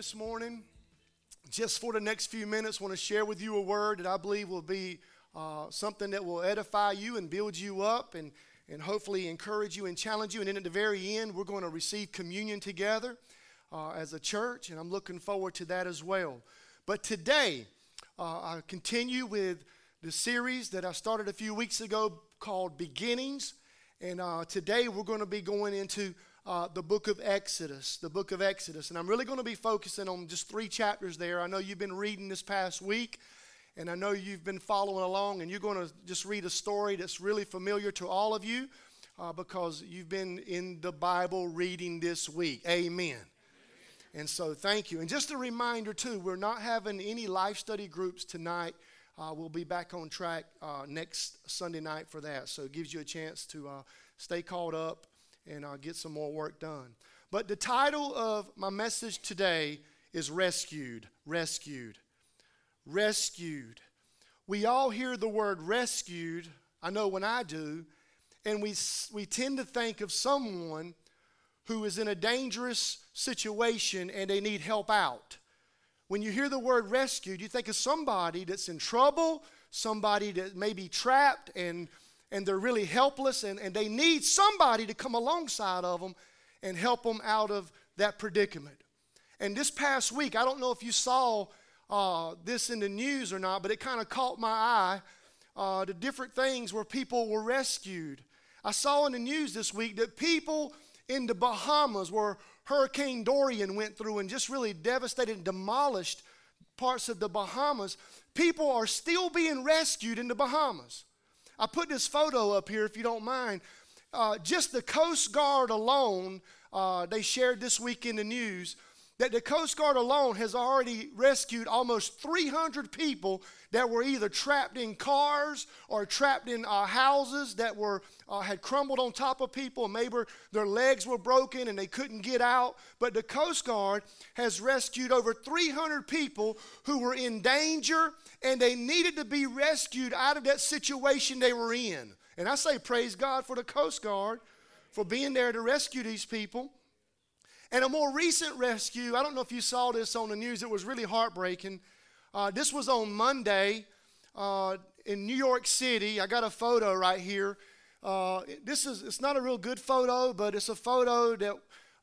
This morning. Just for the next few minutes, want to share with you a word that I believe will be uh, something that will edify you and build you up and, and hopefully encourage you and challenge you. And then at the very end, we're going to receive communion together uh, as a church, and I'm looking forward to that as well. But today, uh, I continue with the series that I started a few weeks ago called Beginnings. And uh, today, we're going to be going into uh, the book of Exodus, the book of Exodus. And I'm really going to be focusing on just three chapters there. I know you've been reading this past week, and I know you've been following along, and you're going to just read a story that's really familiar to all of you uh, because you've been in the Bible reading this week. Amen. And so, thank you. And just a reminder, too, we're not having any life study groups tonight. Uh, we'll be back on track uh, next Sunday night for that. So, it gives you a chance to uh, stay caught up and uh, get some more work done. But the title of my message today is Rescued. Rescued. Rescued. We all hear the word rescued, I know when I do, and we, we tend to think of someone who is in a dangerous situation and they need help out. When you hear the word rescued, you think of somebody that's in trouble, somebody that may be trapped and and they're really helpless and, and they need somebody to come alongside of them and help them out of that predicament. And this past week, I don't know if you saw uh, this in the news or not, but it kind of caught my eye uh, the different things where people were rescued. I saw in the news this week that people in the Bahamas, where Hurricane Dorian went through and just really devastated and demolished parts of the Bahamas, people are still being rescued in the Bahamas. I put this photo up here if you don't mind. Uh, just the Coast Guard alone, uh, they shared this week in the news that the Coast Guard alone has already rescued almost 300 people that were either trapped in cars or trapped in uh, houses that were uh, had crumbled on top of people. Maybe their legs were broken and they couldn't get out. But the Coast Guard has rescued over 300 people who were in danger and they needed to be rescued out of that situation they were in. And I say, praise God for the Coast Guard for being there to rescue these people. And a more recent rescue, I don't know if you saw this on the news, it was really heartbreaking. Uh, this was on Monday uh, in New York City. I got a photo right here. Uh, this is it's not a real good photo, but it's a photo that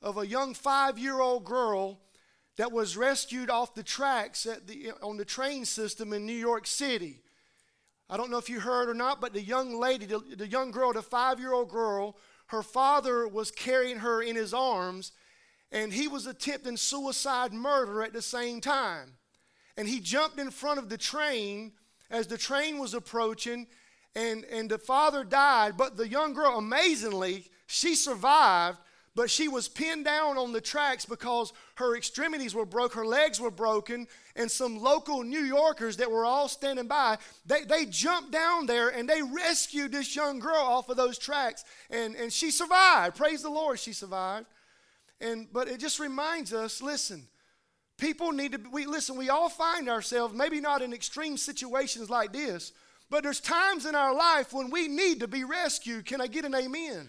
of a young five-year-old girl that was rescued off the tracks at the, on the train system in New York City. I don't know if you heard or not, but the young lady, the, the young girl, the five-year-old girl, her father was carrying her in his arms and he was attempting suicide murder at the same time. And he jumped in front of the train as the train was approaching, and, and the father died. But the young girl, amazingly, she survived, but she was pinned down on the tracks because her extremities were broke, her legs were broken, and some local New Yorkers that were all standing by, they, they jumped down there and they rescued this young girl off of those tracks. And, and she survived. Praise the Lord, she survived. And but it just reminds us, listen, people need to we listen, we all find ourselves maybe not in extreme situations like this, but there's times in our life when we need to be rescued. Can I get an amen?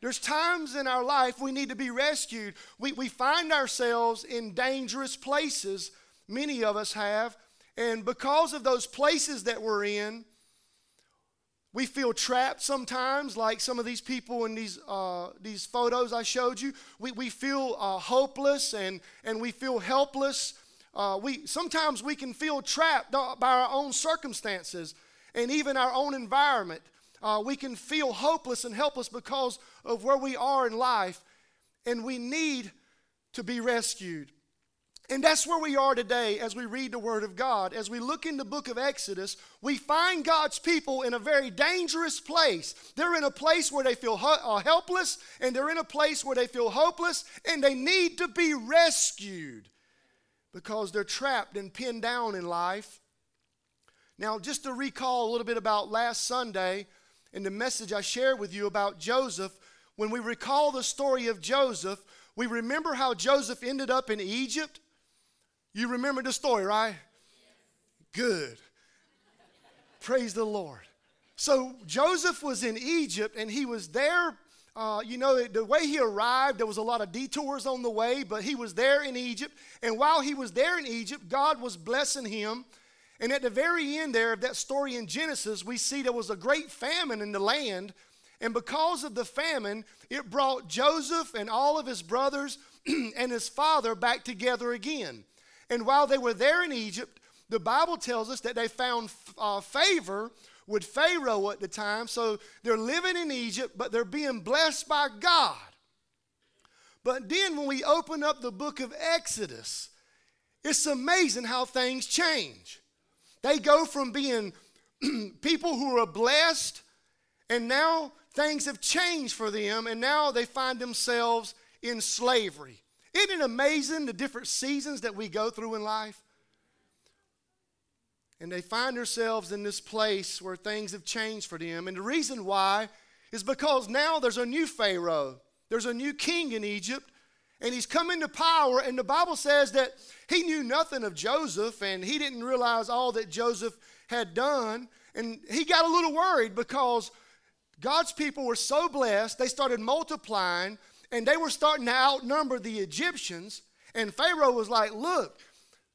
There's times in our life we need to be rescued. We, we find ourselves in dangerous places, many of us have, and because of those places that we're in, we feel trapped sometimes, like some of these people in these, uh, these photos I showed you. We, we feel uh, hopeless and, and we feel helpless. Uh, we, sometimes we can feel trapped by our own circumstances and even our own environment. Uh, we can feel hopeless and helpless because of where we are in life, and we need to be rescued. And that's where we are today as we read the Word of God. As we look in the book of Exodus, we find God's people in a very dangerous place. They're in a place where they feel uh, helpless, and they're in a place where they feel hopeless, and they need to be rescued because they're trapped and pinned down in life. Now, just to recall a little bit about last Sunday and the message I shared with you about Joseph, when we recall the story of Joseph, we remember how Joseph ended up in Egypt you remember the story, right? Good. Praise the Lord. So Joseph was in Egypt and he was there. Uh, you know, the way he arrived, there was a lot of detours on the way, but he was there in Egypt. And while he was there in Egypt, God was blessing him. And at the very end there of that story in Genesis, we see there was a great famine in the land. And because of the famine, it brought Joseph and all of his brothers and his father back together again. And while they were there in Egypt, the Bible tells us that they found uh, favor with Pharaoh at the time. So they're living in Egypt, but they're being blessed by God. But then when we open up the book of Exodus, it's amazing how things change. They go from being people who are blessed, and now things have changed for them, and now they find themselves in slavery. Isn't it amazing the different seasons that we go through in life? And they find themselves in this place where things have changed for them. And the reason why is because now there's a new Pharaoh, there's a new king in Egypt, and he's come into power. And the Bible says that he knew nothing of Joseph, and he didn't realize all that Joseph had done. And he got a little worried because God's people were so blessed, they started multiplying and they were starting to outnumber the Egyptians. And Pharaoh was like, Look,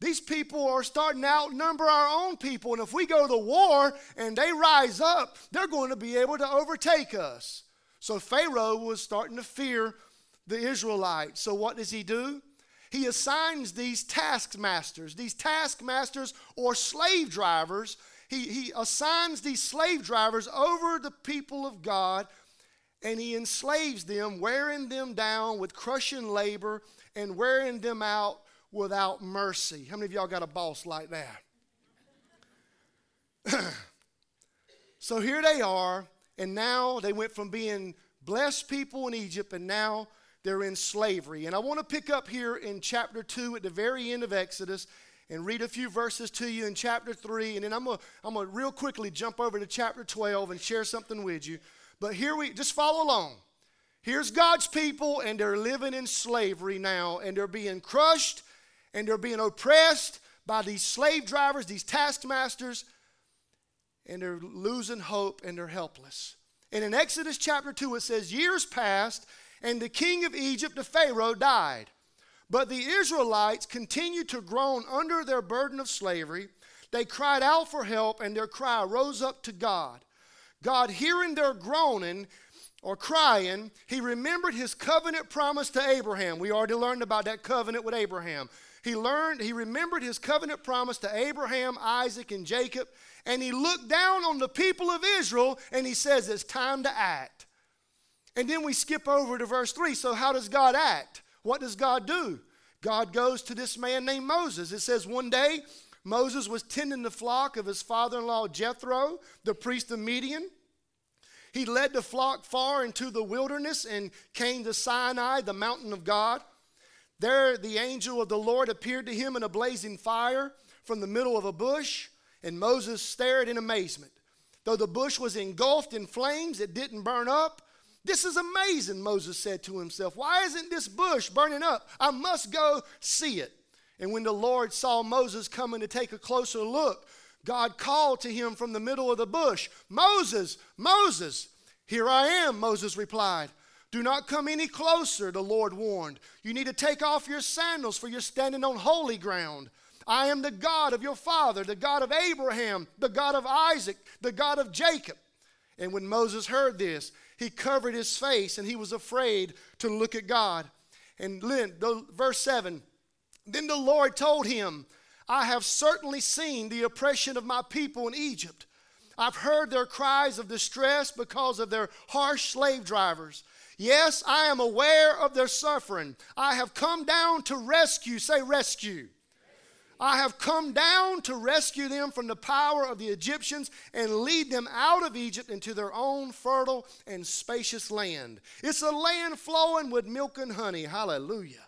these people are starting to outnumber our own people. And if we go to war and they rise up, they're going to be able to overtake us. So Pharaoh was starting to fear the Israelites. So what does he do? He assigns these taskmasters, these taskmasters or slave drivers. He, he assigns these slave drivers over the people of God and he enslaves them, wearing them down with crushing labor and wearing them out without mercy. How many of y'all got a boss like that? so here they are, and now they went from being blessed people in Egypt, and now they're in slavery. And I want to pick up here in chapter 2 at the very end of Exodus and read a few verses to you in chapter 3. And then I'm going to I'm to real quickly jump over to chapter 12 and share something with you. But here we just follow along. Here's God's people, and they're living in slavery now, and they're being crushed and they're being oppressed by these slave drivers, these taskmasters, and they're losing hope and they're helpless. And in Exodus chapter 2, it says, Years passed, and the king of Egypt, the Pharaoh, died. But the Israelites continued to groan under their burden of slavery. They cried out for help, and their cry rose up to God. God, hearing their groaning or crying, he remembered his covenant promise to Abraham. We already learned about that covenant with Abraham. He learned, he remembered his covenant promise to Abraham, Isaac, and Jacob, and he looked down on the people of Israel and he says, It's time to act. And then we skip over to verse 3. So, how does God act? What does God do? God goes to this man named Moses. It says, One day Moses was tending the flock of his father in law Jethro, the priest of Midian. He led the flock far into the wilderness and came to Sinai, the mountain of God. There, the angel of the Lord appeared to him in a blazing fire from the middle of a bush, and Moses stared in amazement. Though the bush was engulfed in flames, it didn't burn up. This is amazing, Moses said to himself. Why isn't this bush burning up? I must go see it. And when the Lord saw Moses coming to take a closer look, God called to him from the middle of the bush, Moses, Moses. Here I am, Moses replied. Do not come any closer, the Lord warned. You need to take off your sandals, for you're standing on holy ground. I am the God of your father, the God of Abraham, the God of Isaac, the God of Jacob. And when Moses heard this, he covered his face and he was afraid to look at God. And then, verse 7 then the Lord told him, I have certainly seen the oppression of my people in Egypt. I've heard their cries of distress because of their harsh slave drivers. Yes, I am aware of their suffering. I have come down to rescue. Say, rescue. I have come down to rescue them from the power of the Egyptians and lead them out of Egypt into their own fertile and spacious land. It's a land flowing with milk and honey. Hallelujah.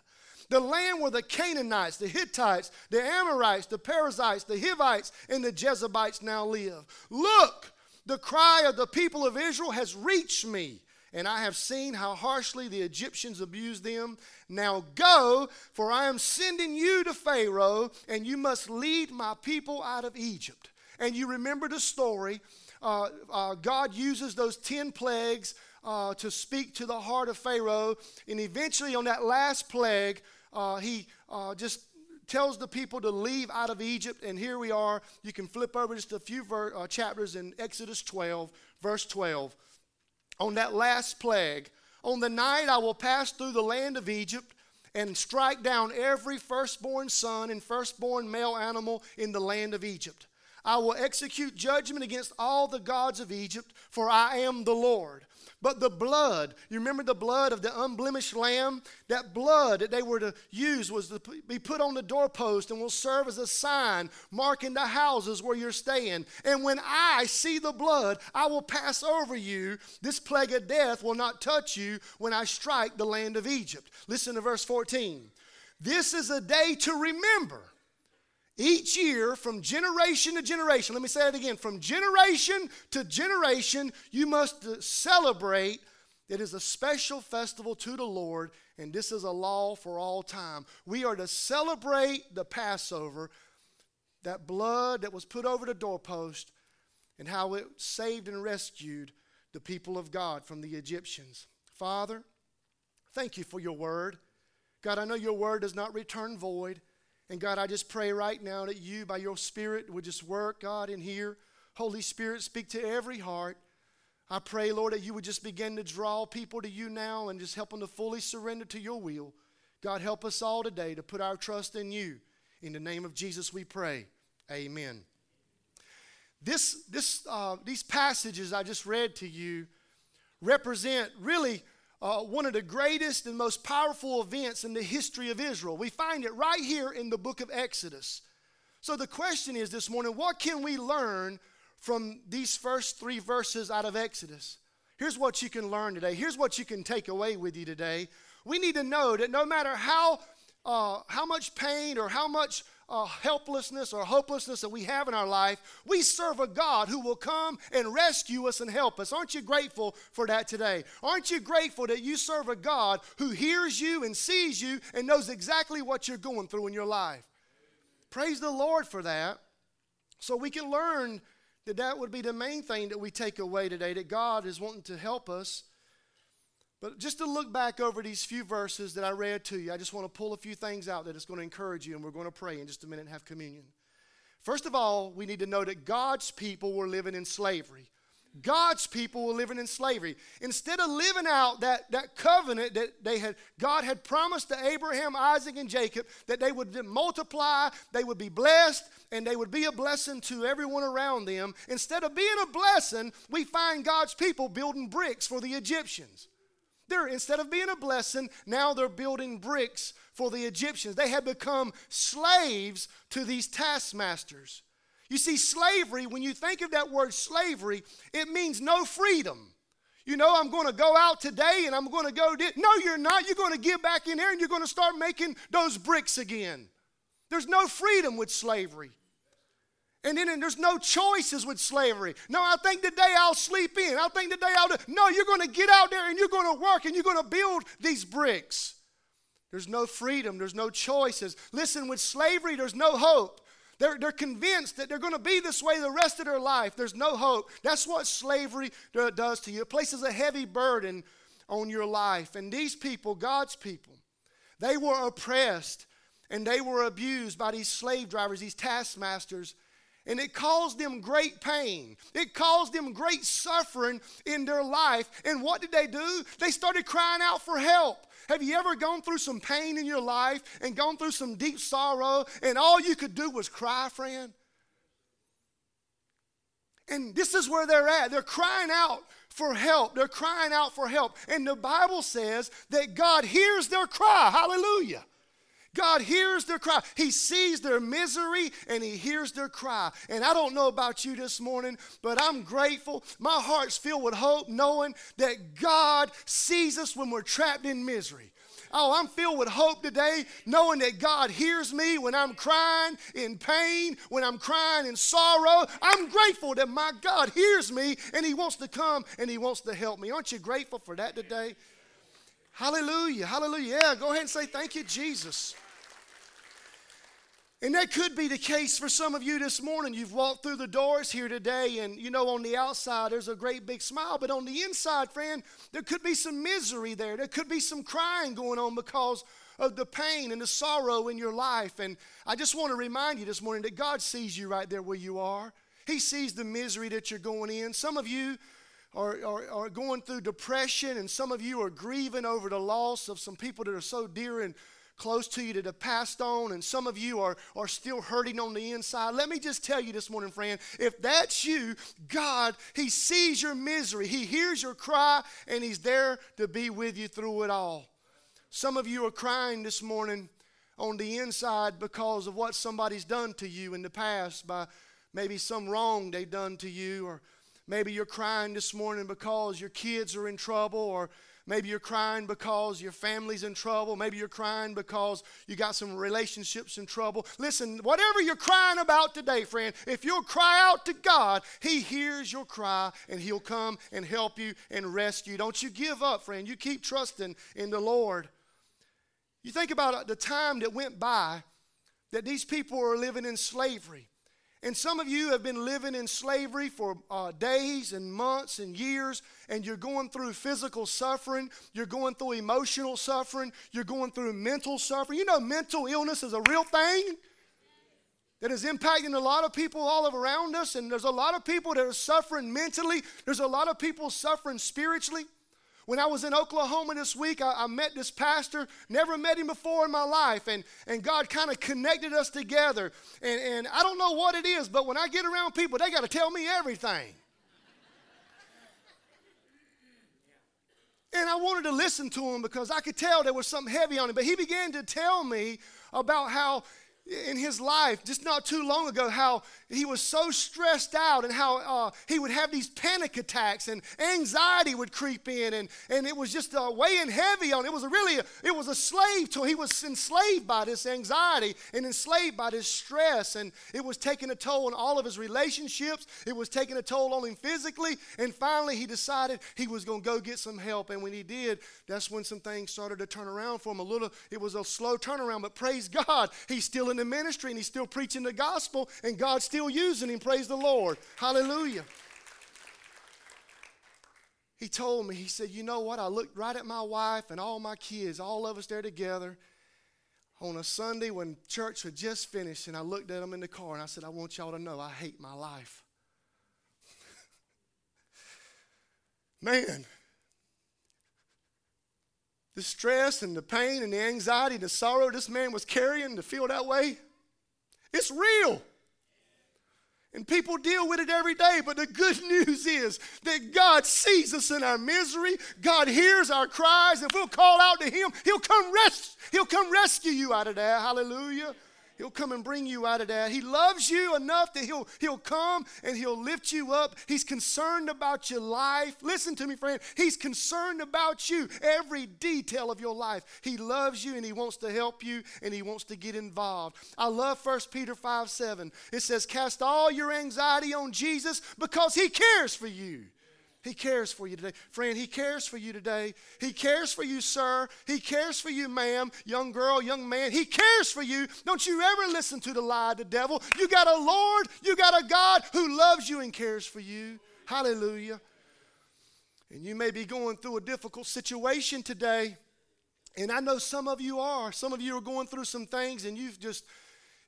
The land where the Canaanites, the Hittites, the Amorites, the Perizzites, the Hivites, and the Jebusites now live. Look, the cry of the people of Israel has reached me and I have seen how harshly the Egyptians abused them. Now go, for I am sending you to Pharaoh, and you must lead my people out of Egypt. And you remember the story. Uh, uh, God uses those 10 plagues uh, to speak to the heart of Pharaoh. And eventually, on that last plague, uh, he uh, just tells the people to leave out of Egypt. And here we are. You can flip over just a few ver- uh, chapters in Exodus 12, verse 12 on that last plague. On the night I will pass through the land of Egypt and strike down every firstborn son and firstborn male animal in the land of Egypt. I will execute judgment against all the gods of Egypt, for I am the Lord. But the blood, you remember the blood of the unblemished lamb? That blood that they were to use was to be put on the doorpost and will serve as a sign marking the houses where you're staying. And when I see the blood, I will pass over you. This plague of death will not touch you when I strike the land of Egypt. Listen to verse 14. This is a day to remember each year, from generation to generation, let me say it again from generation to generation, you must uh, celebrate. It is a special festival to the Lord, and this is a law for all time. We are to celebrate the Passover, that blood that was put over the doorpost, and how it saved and rescued the people of God from the Egyptians. Father, thank you for your word. God, I know your word does not return void. And God, I just pray right now that you, by your Spirit, would just work, God, in here. Holy Spirit, speak to every heart. I pray, Lord, that you would just begin to draw people to you now and just help them to fully surrender to your will. God, help us all today to put our trust in you. In the name of Jesus, we pray. Amen. This, this, uh, these passages I just read to you represent really uh, one of the greatest and most powerful events in the history of Israel. We find it right here in the book of Exodus. So the question is this morning what can we learn from these first three verses out of Exodus? Here's what you can learn today. Here's what you can take away with you today. We need to know that no matter how, uh, how much pain or how much uh, helplessness or hopelessness that we have in our life, we serve a God who will come and rescue us and help us. Aren't you grateful for that today? Aren't you grateful that you serve a God who hears you and sees you and knows exactly what you're going through in your life? Praise the Lord for that. So we can learn that that would be the main thing that we take away today that God is wanting to help us but just to look back over these few verses that I read to you, I just want to pull a few things out that is going to encourage you, and we're going to pray in just a minute and have communion. First of all, we need to know that God's people were living in slavery. God's people were living in slavery. Instead of living out that, that covenant that they had, God had promised to Abraham, Isaac, and Jacob that they would multiply, they would be blessed, and they would be a blessing to everyone around them. Instead of being a blessing, we find God's people building bricks for the Egyptians. They're, instead of being a blessing, now they're building bricks for the Egyptians. They had become slaves to these taskmasters. You see, slavery, when you think of that word slavery, it means no freedom. You know, I'm going to go out today and I'm going to go. Di- no, you're not. You're going to get back in there and you're going to start making those bricks again. There's no freedom with slavery. And then there's no choices with slavery. No, I think today I'll sleep in. I think today I'll do. No, you're going to get out there and you're going to work and you're going to build these bricks. There's no freedom. There's no choices. Listen, with slavery, there's no hope. They're, they're convinced that they're going to be this way the rest of their life. There's no hope. That's what slavery does to you. It places a heavy burden on your life. And these people, God's people, they were oppressed and they were abused by these slave drivers, these taskmasters and it caused them great pain. It caused them great suffering in their life. And what did they do? They started crying out for help. Have you ever gone through some pain in your life and gone through some deep sorrow and all you could do was cry, friend? And this is where they're at. They're crying out for help. They're crying out for help. And the Bible says that God hears their cry. Hallelujah. God hears their cry. He sees their misery and He hears their cry. And I don't know about you this morning, but I'm grateful. My heart's filled with hope knowing that God sees us when we're trapped in misery. Oh, I'm filled with hope today, knowing that God hears me when I'm crying in pain, when I'm crying in sorrow. I'm grateful that my God hears me and He wants to come and He wants to help me. Aren't you grateful for that today? Hallelujah. Hallelujah. Yeah, go ahead and say thank you, Jesus. And that could be the case for some of you this morning. You've walked through the doors here today, and you know, on the outside there's a great big smile, but on the inside, friend, there could be some misery there. There could be some crying going on because of the pain and the sorrow in your life. And I just want to remind you this morning that God sees you right there where you are. He sees the misery that you're going in. Some of you are, are, are going through depression, and some of you are grieving over the loss of some people that are so dear and close to you that have passed on, and some of you are, are still hurting on the inside. Let me just tell you this morning, friend, if that's you, God, He sees your misery, He hears your cry, and He's there to be with you through it all. Some of you are crying this morning on the inside because of what somebody's done to you in the past by maybe some wrong they've done to you, or maybe you're crying this morning because your kids are in trouble, or Maybe you're crying because your family's in trouble. Maybe you're crying because you got some relationships in trouble. Listen, whatever you're crying about today, friend, if you'll cry out to God, He hears your cry and He'll come and help you and rescue. Don't you give up, friend. You keep trusting in the Lord. You think about the time that went by that these people were living in slavery. And some of you have been living in slavery for uh, days and months and years, and you're going through physical suffering, you're going through emotional suffering, you're going through mental suffering. You know, mental illness is a real thing that is impacting a lot of people all around us, and there's a lot of people that are suffering mentally, there's a lot of people suffering spiritually. When I was in Oklahoma this week, I, I met this pastor, never met him before in my life, and, and God kind of connected us together. And, and I don't know what it is, but when I get around people, they got to tell me everything. And I wanted to listen to him because I could tell there was something heavy on him. But he began to tell me about how in his life just not too long ago how he was so stressed out and how uh, he would have these panic attacks and anxiety would creep in and, and it was just uh, weighing heavy on it was a really it was a slave to he was enslaved by this anxiety and enslaved by this stress and it was taking a toll on all of his relationships. It was taking a toll on him physically and finally he decided he was going to go get some help. And when he did that's when some things started to turn around for him a little. It was a slow turnaround but praise god he's still in the ministry and he's still preaching the gospel, and God's still using him. Praise the Lord. Hallelujah. He told me, he said, You know what? I looked right at my wife and all my kids, all of us there together on a Sunday when church had just finished, and I looked at them in the car and I said, I want y'all to know I hate my life. Man, the stress and the pain and the anxiety and the sorrow this man was carrying to feel that way, it's real. And people deal with it every day, but the good news is that God sees us in our misery. God hears our cries. If we'll call out to Him, He'll come rest, He'll come rescue you out of that. Hallelujah. He'll come and bring you out of that. He loves you enough that he'll, he'll come and he'll lift you up. He's concerned about your life. Listen to me, friend. He's concerned about you, every detail of your life. He loves you and he wants to help you and he wants to get involved. I love 1 Peter 5 7. It says, Cast all your anxiety on Jesus because he cares for you. He cares for you today. Friend, He cares for you today. He cares for you, sir. He cares for you, ma'am, young girl, young man. He cares for you. Don't you ever listen to the lie of the devil. You got a Lord, you got a God who loves you and cares for you. Hallelujah. And you may be going through a difficult situation today. And I know some of you are. Some of you are going through some things and you've just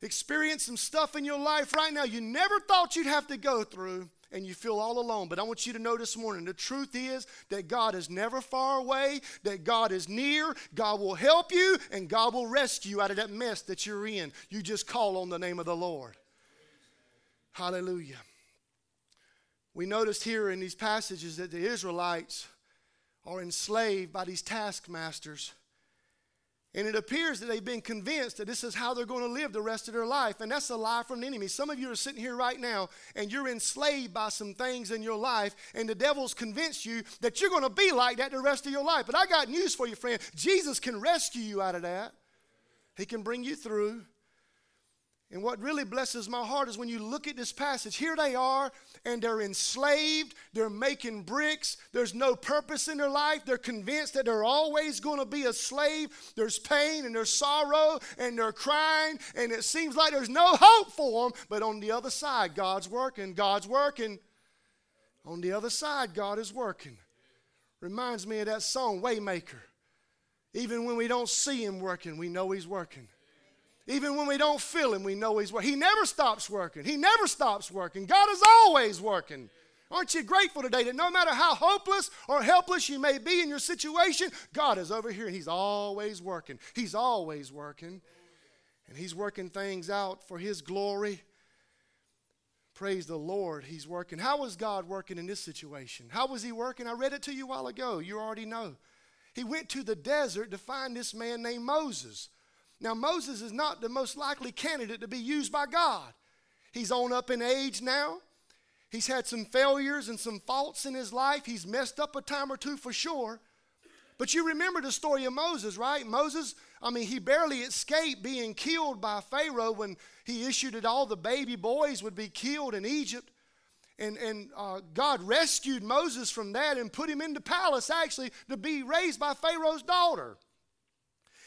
experienced some stuff in your life right now you never thought you'd have to go through and you feel all alone. But I want you to know this morning the truth is that God is never far away, that God is near, God will help you, and God will rescue you out of that mess that you're in. You just call on the name of the Lord. Hallelujah. We noticed here in these passages that the Israelites are enslaved by these taskmasters. And it appears that they've been convinced that this is how they're going to live the rest of their life. And that's a lie from the enemy. Some of you are sitting here right now and you're enslaved by some things in your life, and the devil's convinced you that you're going to be like that the rest of your life. But I got news for you, friend. Jesus can rescue you out of that, He can bring you through. And what really blesses my heart is when you look at this passage, here they are, and they're enslaved, they're making bricks, there's no purpose in their life, they're convinced that they're always going to be a slave. There's pain and there's sorrow, and they're crying, and it seems like there's no hope for them. But on the other side, God's working, God's working. On the other side, God is working. Reminds me of that song, Waymaker. Even when we don't see Him working, we know He's working. Even when we don't feel Him, we know He's working. He never stops working. He never stops working. God is always working. Aren't you grateful today that no matter how hopeless or helpless you may be in your situation, God is over here and He's always working. He's always working. And He's working things out for His glory. Praise the Lord, He's working. How was God working in this situation? How was He working? I read it to you a while ago. You already know. He went to the desert to find this man named Moses. Now, Moses is not the most likely candidate to be used by God. He's on up in age now. He's had some failures and some faults in his life. He's messed up a time or two for sure. But you remember the story of Moses, right? Moses, I mean, he barely escaped being killed by Pharaoh when he issued that all the baby boys would be killed in Egypt. And, and uh, God rescued Moses from that and put him in the palace, actually, to be raised by Pharaoh's daughter.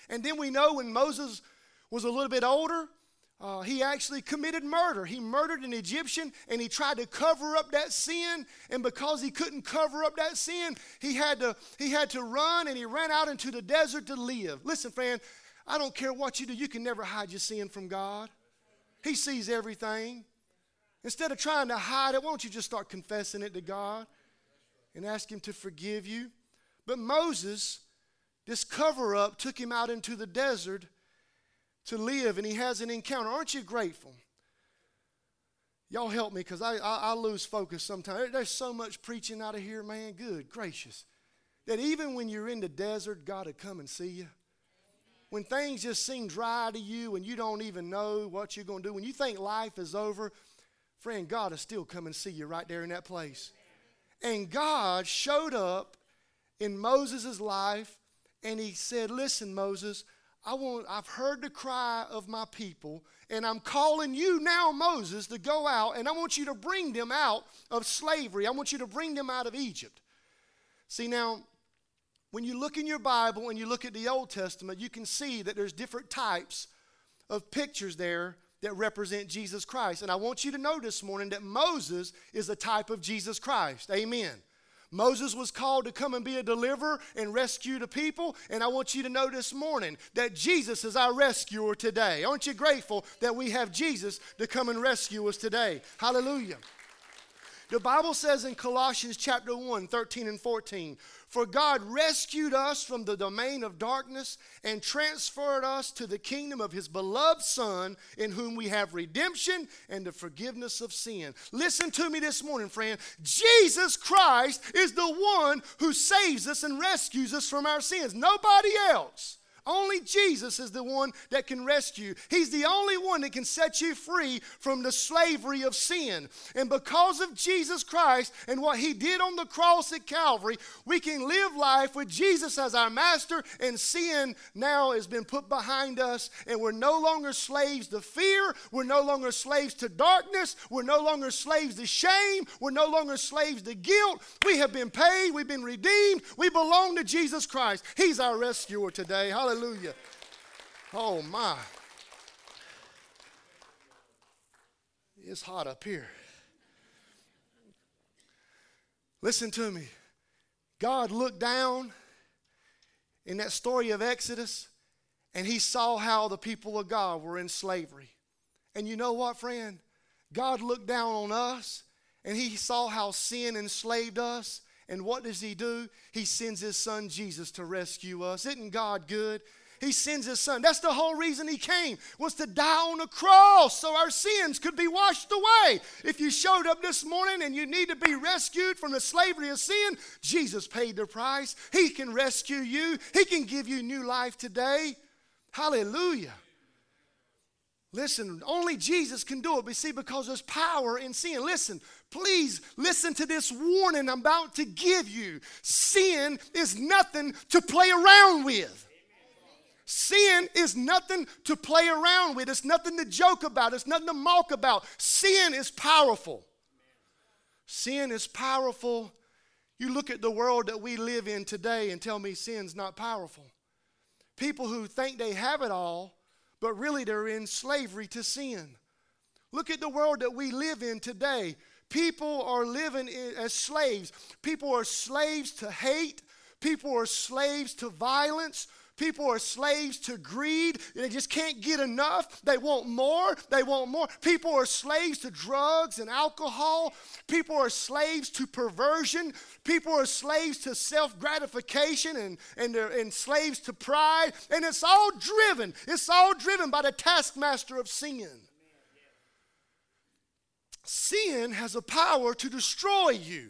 And then we know when Moses was a little bit older, uh, he actually committed murder. He murdered an Egyptian and he tried to cover up that sin. And because he couldn't cover up that sin, he had to, he had to run and he ran out into the desert to live. Listen, friend, I don't care what you do, you can never hide your sin from God. He sees everything. Instead of trying to hide it, why don't you just start confessing it to God and ask Him to forgive you? But Moses this cover up took him out into the desert to live, and he has an encounter. Aren't you grateful? Y'all help me because I, I, I, lose focus sometimes. There's so much preaching out of here, man. Good gracious. That even when you're in the desert, God will come and see you. When things just seem dry to you and you don't even know what you're going to do, when you think life is over, friend, God will still come and see you right there in that place. And God showed up in Moses' life and he said, Listen, Moses, I want, I've heard the cry of my people, and I'm calling you now, Moses, to go out, and I want you to bring them out of slavery. I want you to bring them out of Egypt. See, now, when you look in your Bible and you look at the Old Testament, you can see that there's different types of pictures there that represent Jesus Christ. And I want you to know this morning that Moses is a type of Jesus Christ. Amen. Moses was called to come and be a deliverer and rescue the people. And I want you to know this morning that Jesus is our rescuer today. Aren't you grateful that we have Jesus to come and rescue us today? Hallelujah. The Bible says in Colossians chapter 1, 13 and 14, For God rescued us from the domain of darkness and transferred us to the kingdom of his beloved Son, in whom we have redemption and the forgiveness of sin. Listen to me this morning, friend. Jesus Christ is the one who saves us and rescues us from our sins, nobody else. Only Jesus is the one that can rescue. He's the only one that can set you free from the slavery of sin. And because of Jesus Christ and what he did on the cross at Calvary, we can live life with Jesus as our master, and sin now has been put behind us, and we're no longer slaves to fear. We're no longer slaves to darkness. We're no longer slaves to shame. We're no longer slaves to guilt. We have been paid. We've been redeemed. We belong to Jesus Christ. He's our rescuer today. Hallelujah. Hallelujah. Oh, my. It's hot up here. Listen to me. God looked down in that story of Exodus and he saw how the people of God were in slavery. And you know what, friend? God looked down on us and he saw how sin enslaved us and what does he do? He sends his son Jesus to rescue us. Isn't God good? he sends his son. That's the whole reason he came, was to die on the cross so our sins could be washed away. If you showed up this morning and you need to be rescued from the slavery of sin, Jesus paid the price. He can rescue you, he can give you new life today. Hallelujah. Listen, only Jesus can do it. But see, because there's power in sin. Listen, please listen to this warning I'm about to give you. Sin is nothing to play around with. Sin is nothing to play around with. It's nothing to joke about. It's nothing to mock about. Sin is powerful. Sin is powerful. You look at the world that we live in today and tell me sin's not powerful. People who think they have it all but really they're in slavery to sin. Look at the world that we live in today. People are living as slaves. People are slaves to hate. People are slaves to violence. People are slaves to greed. They just can't get enough. They want more. They want more. People are slaves to drugs and alcohol. People are slaves to perversion. People are slaves to self gratification and, and, uh, and slaves to pride. And it's all driven. It's all driven by the taskmaster of sin. Sin has a power to destroy you.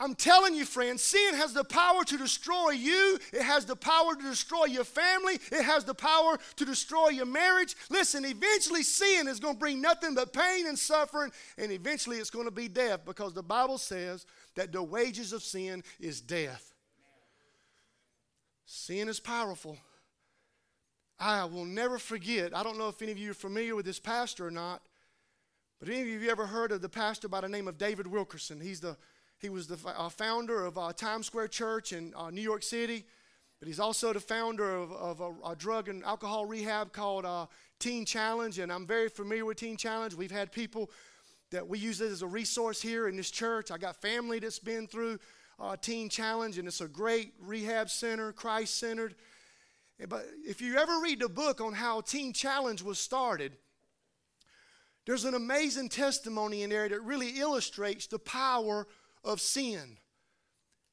I'm telling you, friends, sin has the power to destroy you. It has the power to destroy your family. It has the power to destroy your marriage. Listen, eventually sin is going to bring nothing but pain and suffering, and eventually it's going to be death because the Bible says that the wages of sin is death. Sin is powerful. I will never forget. I don't know if any of you are familiar with this pastor or not, but any of you ever heard of the pastor by the name of David Wilkerson? He's the he was the uh, founder of uh, Times Square Church in uh, New York City, but he's also the founder of, of a, a, drug and alcohol rehab called uh, Teen Challenge, and I'm very familiar with Teen Challenge. We've had people that we use it as a resource here in this church. I got family that's been through uh, Teen Challenge, and it's a great rehab center, Christ centered. But if you ever read the book on how Teen Challenge was started, there's an amazing testimony in there that really illustrates the power of sin.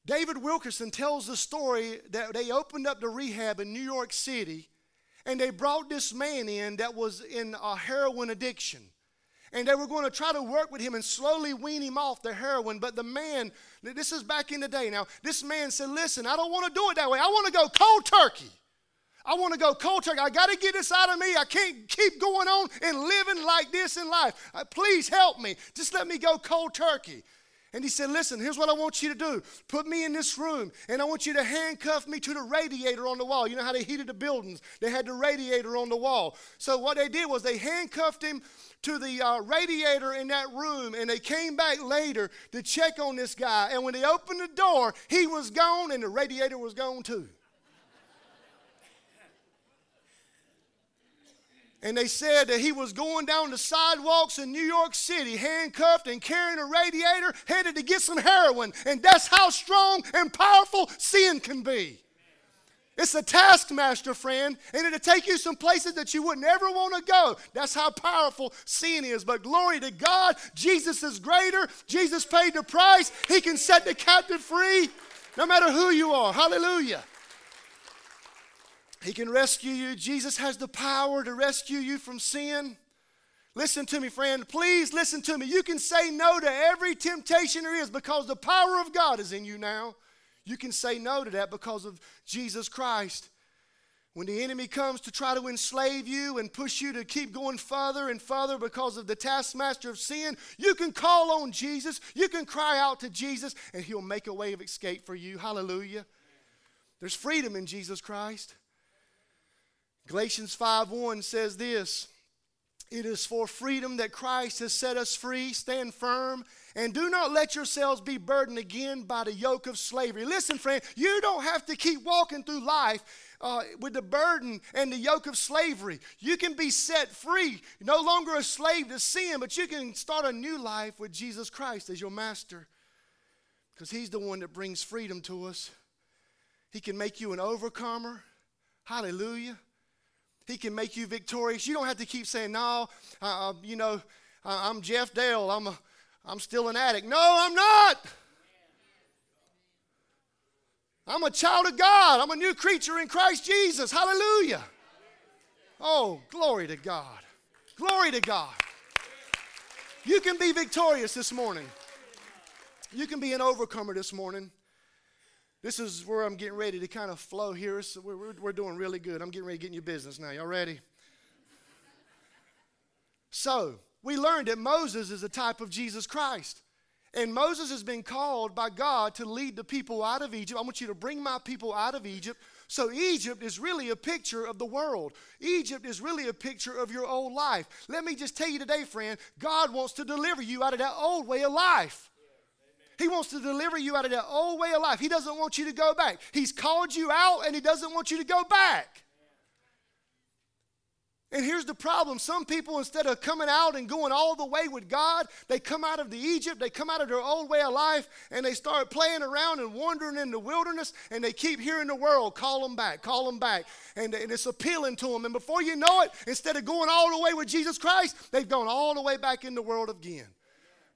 David Wilkerson tells the story that they opened up the rehab in New York City and they brought this man in that was in a heroin addiction. And they were going to try to work with him and slowly wean him off the heroin. But the man, this is back in the day now, this man said, Listen, I don't want to do it that way. I want to go cold turkey. I want to go cold turkey. I got to get this out of me. I can't keep going on and living like this in life. Uh, please help me. Just let me go cold turkey. And he said, Listen, here's what I want you to do. Put me in this room, and I want you to handcuff me to the radiator on the wall. You know how they heated the buildings? They had the radiator on the wall. So what they did was they handcuffed him to the uh, radiator in that room, and they came back later to check on this guy. And when they opened the door, he was gone, and the radiator was gone too. And they said that he was going down the sidewalks in New York City, handcuffed and carrying a radiator, headed to get some heroin. And that's how strong and powerful sin can be. It's a taskmaster, friend, and it'll take you some places that you would never want to go. That's how powerful sin is. But glory to God, Jesus is greater. Jesus paid the price. He can set the captive free no matter who you are. Hallelujah. He can rescue you. Jesus has the power to rescue you from sin. Listen to me, friend. Please listen to me. You can say no to every temptation there is because the power of God is in you now. You can say no to that because of Jesus Christ. When the enemy comes to try to enslave you and push you to keep going further and further because of the taskmaster of sin, you can call on Jesus. You can cry out to Jesus, and he'll make a way of escape for you. Hallelujah. There's freedom in Jesus Christ. Galatians 5:1 says this, it is for freedom that Christ has set us free. Stand firm and do not let yourselves be burdened again by the yoke of slavery. Listen, friend, you don't have to keep walking through life uh, with the burden and the yoke of slavery. You can be set free, no longer a slave to sin, but you can start a new life with Jesus Christ as your master because he's the one that brings freedom to us. He can make you an overcomer. Hallelujah. He can make you victorious. You don't have to keep saying, no, uh, you know, I'm Jeff Dale. I'm, a, I'm still an addict. No, I'm not. I'm a child of God. I'm a new creature in Christ Jesus. Hallelujah. Oh, glory to God. Glory to God. You can be victorious this morning. You can be an overcomer this morning. This is where I'm getting ready to kind of flow here. So we're, we're, we're doing really good. I'm getting ready to get in your business now. Y'all ready? So, we learned that Moses is a type of Jesus Christ. And Moses has been called by God to lead the people out of Egypt. I want you to bring my people out of Egypt. So, Egypt is really a picture of the world. Egypt is really a picture of your old life. Let me just tell you today, friend, God wants to deliver you out of that old way of life. He wants to deliver you out of that old way of life. He doesn't want you to go back. He's called you out and He doesn't want you to go back. And here's the problem some people, instead of coming out and going all the way with God, they come out of the Egypt, they come out of their old way of life, and they start playing around and wandering in the wilderness, and they keep hearing the world call them back, call them back. And, and it's appealing to them. And before you know it, instead of going all the way with Jesus Christ, they've gone all the way back in the world again.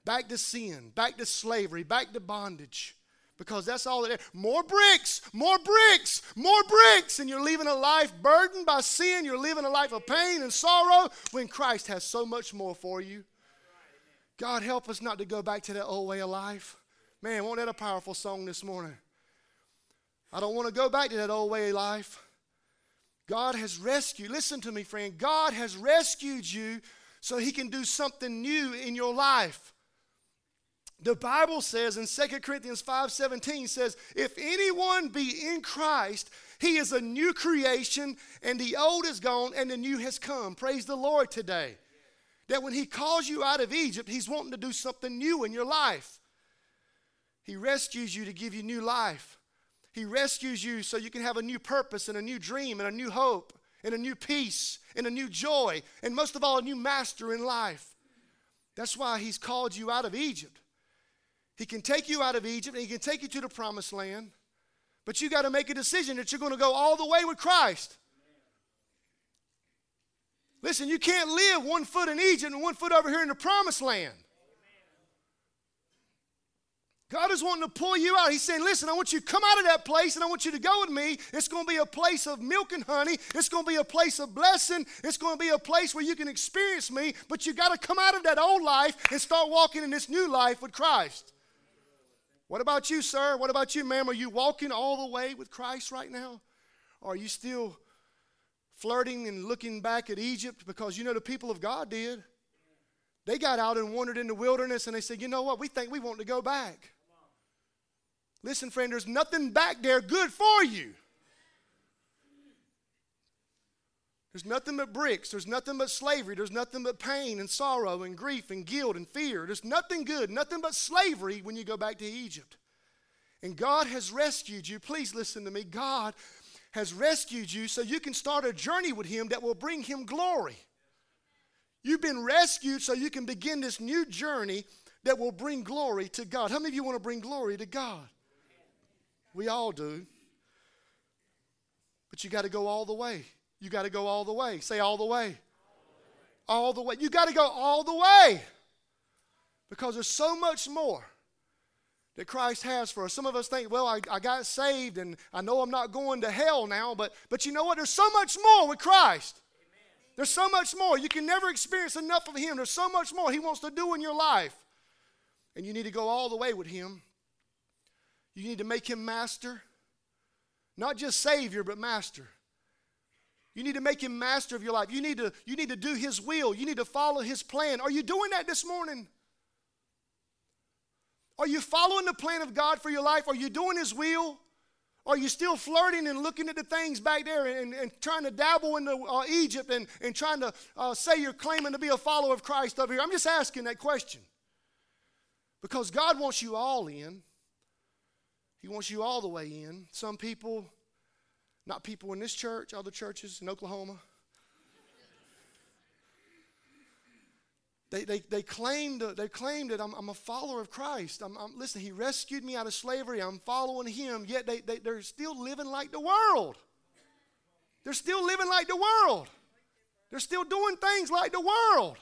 Back to sin, back to slavery, back to bondage because that's all it is. More bricks, more bricks, more bricks. And you're living a life burdened by sin. You're living a life of pain and sorrow when Christ has so much more for you. God, help us not to go back to that old way of life. Man, wasn't that a powerful song this morning? I don't want to go back to that old way of life. God has rescued, listen to me, friend. God has rescued you so he can do something new in your life. The Bible says in 2 Corinthians 5:17 says, "If anyone be in Christ, he is a new creation, and the old is gone and the new has come." Praise the Lord today. That when he calls you out of Egypt, he's wanting to do something new in your life. He rescues you to give you new life. He rescues you so you can have a new purpose and a new dream and a new hope and a new peace and a new joy and most of all a new master in life. That's why he's called you out of Egypt. He can take you out of Egypt and He can take you to the promised land. But you got to make a decision that you're going to go all the way with Christ. Listen, you can't live one foot in Egypt and one foot over here in the promised land. God is wanting to pull you out. He's saying, Listen, I want you to come out of that place and I want you to go with me. It's going to be a place of milk and honey. It's going to be a place of blessing. It's going to be a place where you can experience me, but you got to come out of that old life and start walking in this new life with Christ. What about you, sir? What about you, ma'am? Are you walking all the way with Christ right now? Or are you still flirting and looking back at Egypt? Because you know the people of God did. They got out and wandered in the wilderness and they said, you know what? We think we want to go back. Listen, friend, there's nothing back there good for you. There's nothing but bricks. There's nothing but slavery. There's nothing but pain and sorrow and grief and guilt and fear. There's nothing good, nothing but slavery when you go back to Egypt. And God has rescued you. Please listen to me. God has rescued you so you can start a journey with Him that will bring Him glory. You've been rescued so you can begin this new journey that will bring glory to God. How many of you want to bring glory to God? We all do. But you got to go all the way. You got to go all the way. Say all the way. All the way. You got to go all the way. Because there's so much more that Christ has for us. Some of us think, well, I, I got saved and I know I'm not going to hell now, but, but you know what? There's so much more with Christ. There's so much more. You can never experience enough of Him. There's so much more He wants to do in your life. And you need to go all the way with Him. You need to make Him master. Not just Savior, but master. You need to make him master of your life. You need to, you need to do his will. You need to follow his plan. Are you doing that this morning? Are you following the plan of God for your life? Are you doing his will? Are you still flirting and looking at the things back there and, and trying to dabble into uh, Egypt and, and trying to uh, say you're claiming to be a follower of Christ over here? I'm just asking that question. Because God wants you all in. He wants you all the way in. Some people not people in this church, other churches in Oklahoma. They, they, they, claimed, they claimed that I'm, I'm a follower of Christ. I'm, I'm, listen, He rescued me out of slavery. I'm following Him, yet they, they, they're still living like the world. They're still living like the world. They're still doing things like the world.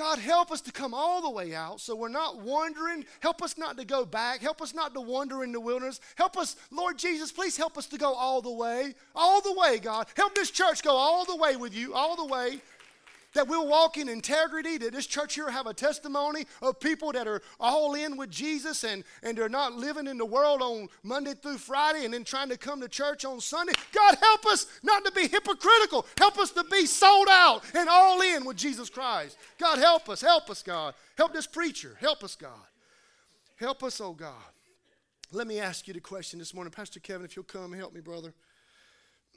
God, help us to come all the way out so we're not wandering. Help us not to go back. Help us not to wander in the wilderness. Help us, Lord Jesus, please help us to go all the way. All the way, God. Help this church go all the way with you, all the way that we'll walk in integrity, that this church here have a testimony of people that are all in with Jesus and, and they're not living in the world on Monday through Friday and then trying to come to church on Sunday. God, help us not to be hypocritical. Help us to be sold out and all in with Jesus Christ. God, help us. Help us, God. Help this preacher. Help us, God. Help us, oh God. Let me ask you the question this morning. Pastor Kevin, if you'll come help me, brother.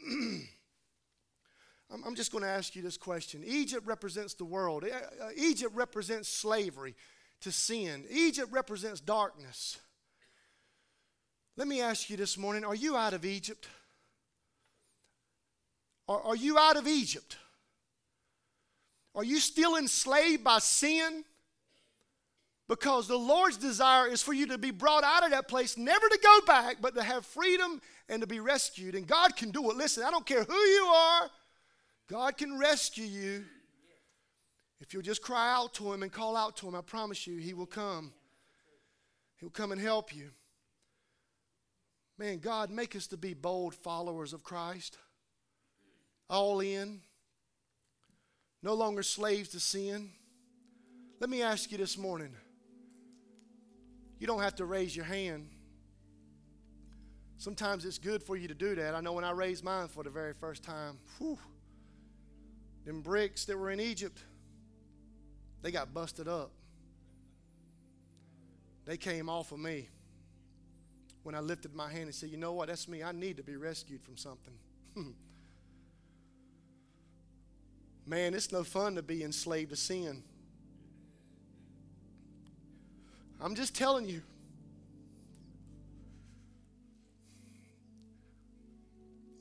I'm just going to ask you this question. Egypt represents the world, uh, uh, Egypt represents slavery to sin, Egypt represents darkness. Let me ask you this morning are you out of Egypt? Are, are you out of Egypt? Are you still enslaved by sin? Because the Lord's desire is for you to be brought out of that place, never to go back, but to have freedom and to be rescued. And God can do it. Listen, I don't care who you are. God can rescue you if you'll just cry out to Him and call out to Him. I promise you, He will come. He'll come and help you. Man, God, make us to be bold followers of Christ, all in, no longer slaves to sin. Let me ask you this morning you don't have to raise your hand. Sometimes it's good for you to do that. I know when I raised mine for the very first time, whew, them bricks that were in Egypt, they got busted up. They came off of me when I lifted my hand and said, You know what? That's me. I need to be rescued from something. Man, it's no fun to be enslaved to sin. I'm just telling you.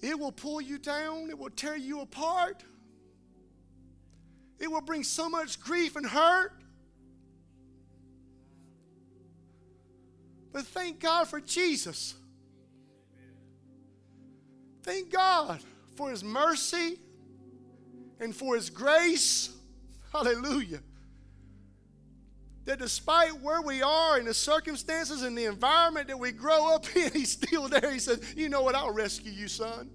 It will pull you down, it will tear you apart. It will bring so much grief and hurt. But thank God for Jesus. Thank God for His mercy and for His grace. Hallelujah. That despite where we are and the circumstances and the environment that we grow up in, He's still there. He says, You know what? I'll rescue you, son.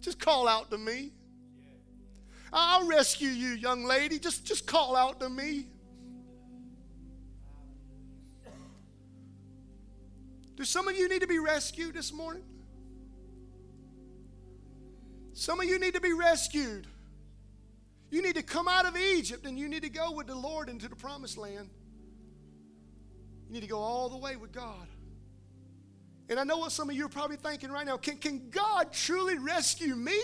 Just call out to me. I'll rescue you, young lady. Just, just call out to me. Do some of you need to be rescued this morning? Some of you need to be rescued. You need to come out of Egypt and you need to go with the Lord into the promised land. You need to go all the way with God. And I know what some of you are probably thinking right now can, can God truly rescue me?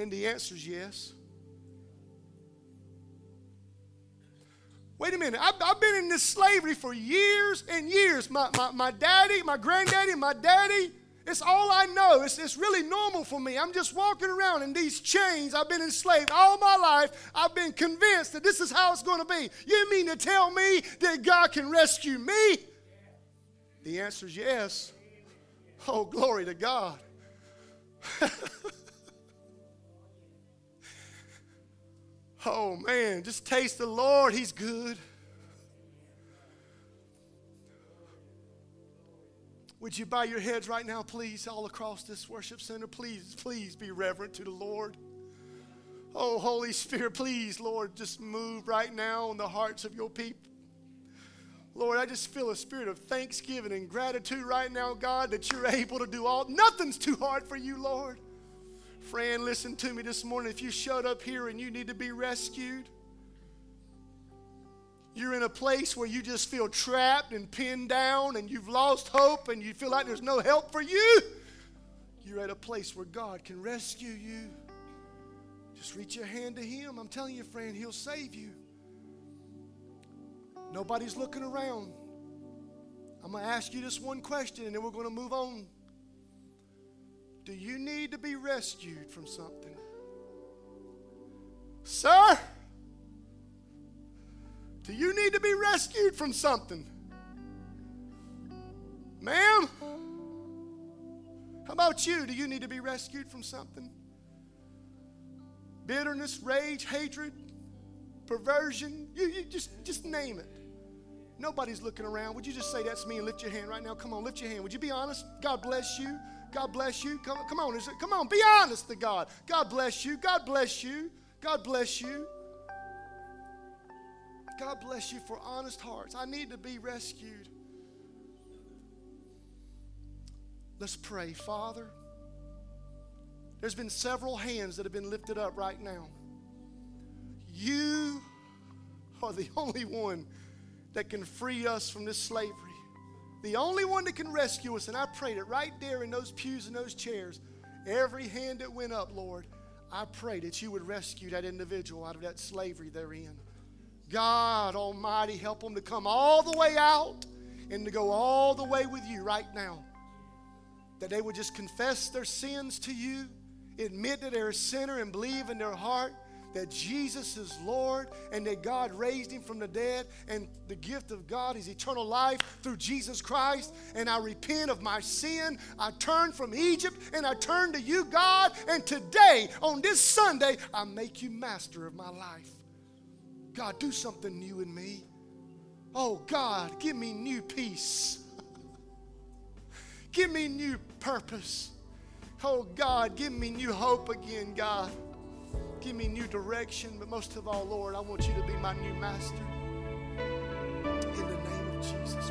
And the answer is yes. Wait a minute. I've, I've, been in this slavery for years and years. My, my, my daddy, my granddaddy, my daddy, it's all I know. It's, it's really normal for me. I'm just walking around in these chains. I've been enslaved all my life. I've been convinced that this is how it's going to be. You mean to tell me that God can rescue me? The answer is yes. Oh, glory to God. Oh man, just taste the Lord. He's good. Would you bow your heads right now, please, all across this worship center? Please, please be reverent to the Lord. Oh, Holy Spirit, please, Lord, just move right now in the hearts of your people. Lord, I just feel a spirit of thanksgiving and gratitude right now, God, that you're able to do all. Nothing's too hard for you, Lord. Friend, listen to me this morning. If you showed up here and you need to be rescued, you're in a place where you just feel trapped and pinned down and you've lost hope and you feel like there's no help for you, you're at a place where God can rescue you. Just reach your hand to Him. I'm telling you, friend, He'll save you. Nobody's looking around. I'm going to ask you this one question and then we're going to move on. Do you need to be rescued from something? Sir, do you need to be rescued from something? Ma'am, how about you? Do you need to be rescued from something? bitterness, rage, hatred, perversion. You, you just, just name it. Nobody's looking around. Would you just say that's me and lift your hand right now? Come on, lift your hand. Would you be honest? God bless you. God bless you. Come, come on, come on, be honest to God. God bless you. God bless you. God bless you. God bless you for honest hearts. I need to be rescued. Let's pray. Father, there's been several hands that have been lifted up right now. You are the only one that can free us from this slavery. The only one that can rescue us. And I prayed it right there in those pews and those chairs. Every hand that went up, Lord, I pray that you would rescue that individual out of that slavery they're in. God Almighty, help them to come all the way out and to go all the way with you right now. That they would just confess their sins to you, admit that they're a sinner, and believe in their heart that Jesus is Lord and that God raised him from the dead, and the gift of God is eternal life through Jesus Christ. And I repent of my sin. I turn from Egypt and I turn to you, God. And today, on this Sunday, I make you master of my life. God, do something new in me. Oh, God, give me new peace. give me new purpose. Oh, God, give me new hope again, God. Give me new direction, but most of all, Lord, I want you to be my new master. In the name of Jesus,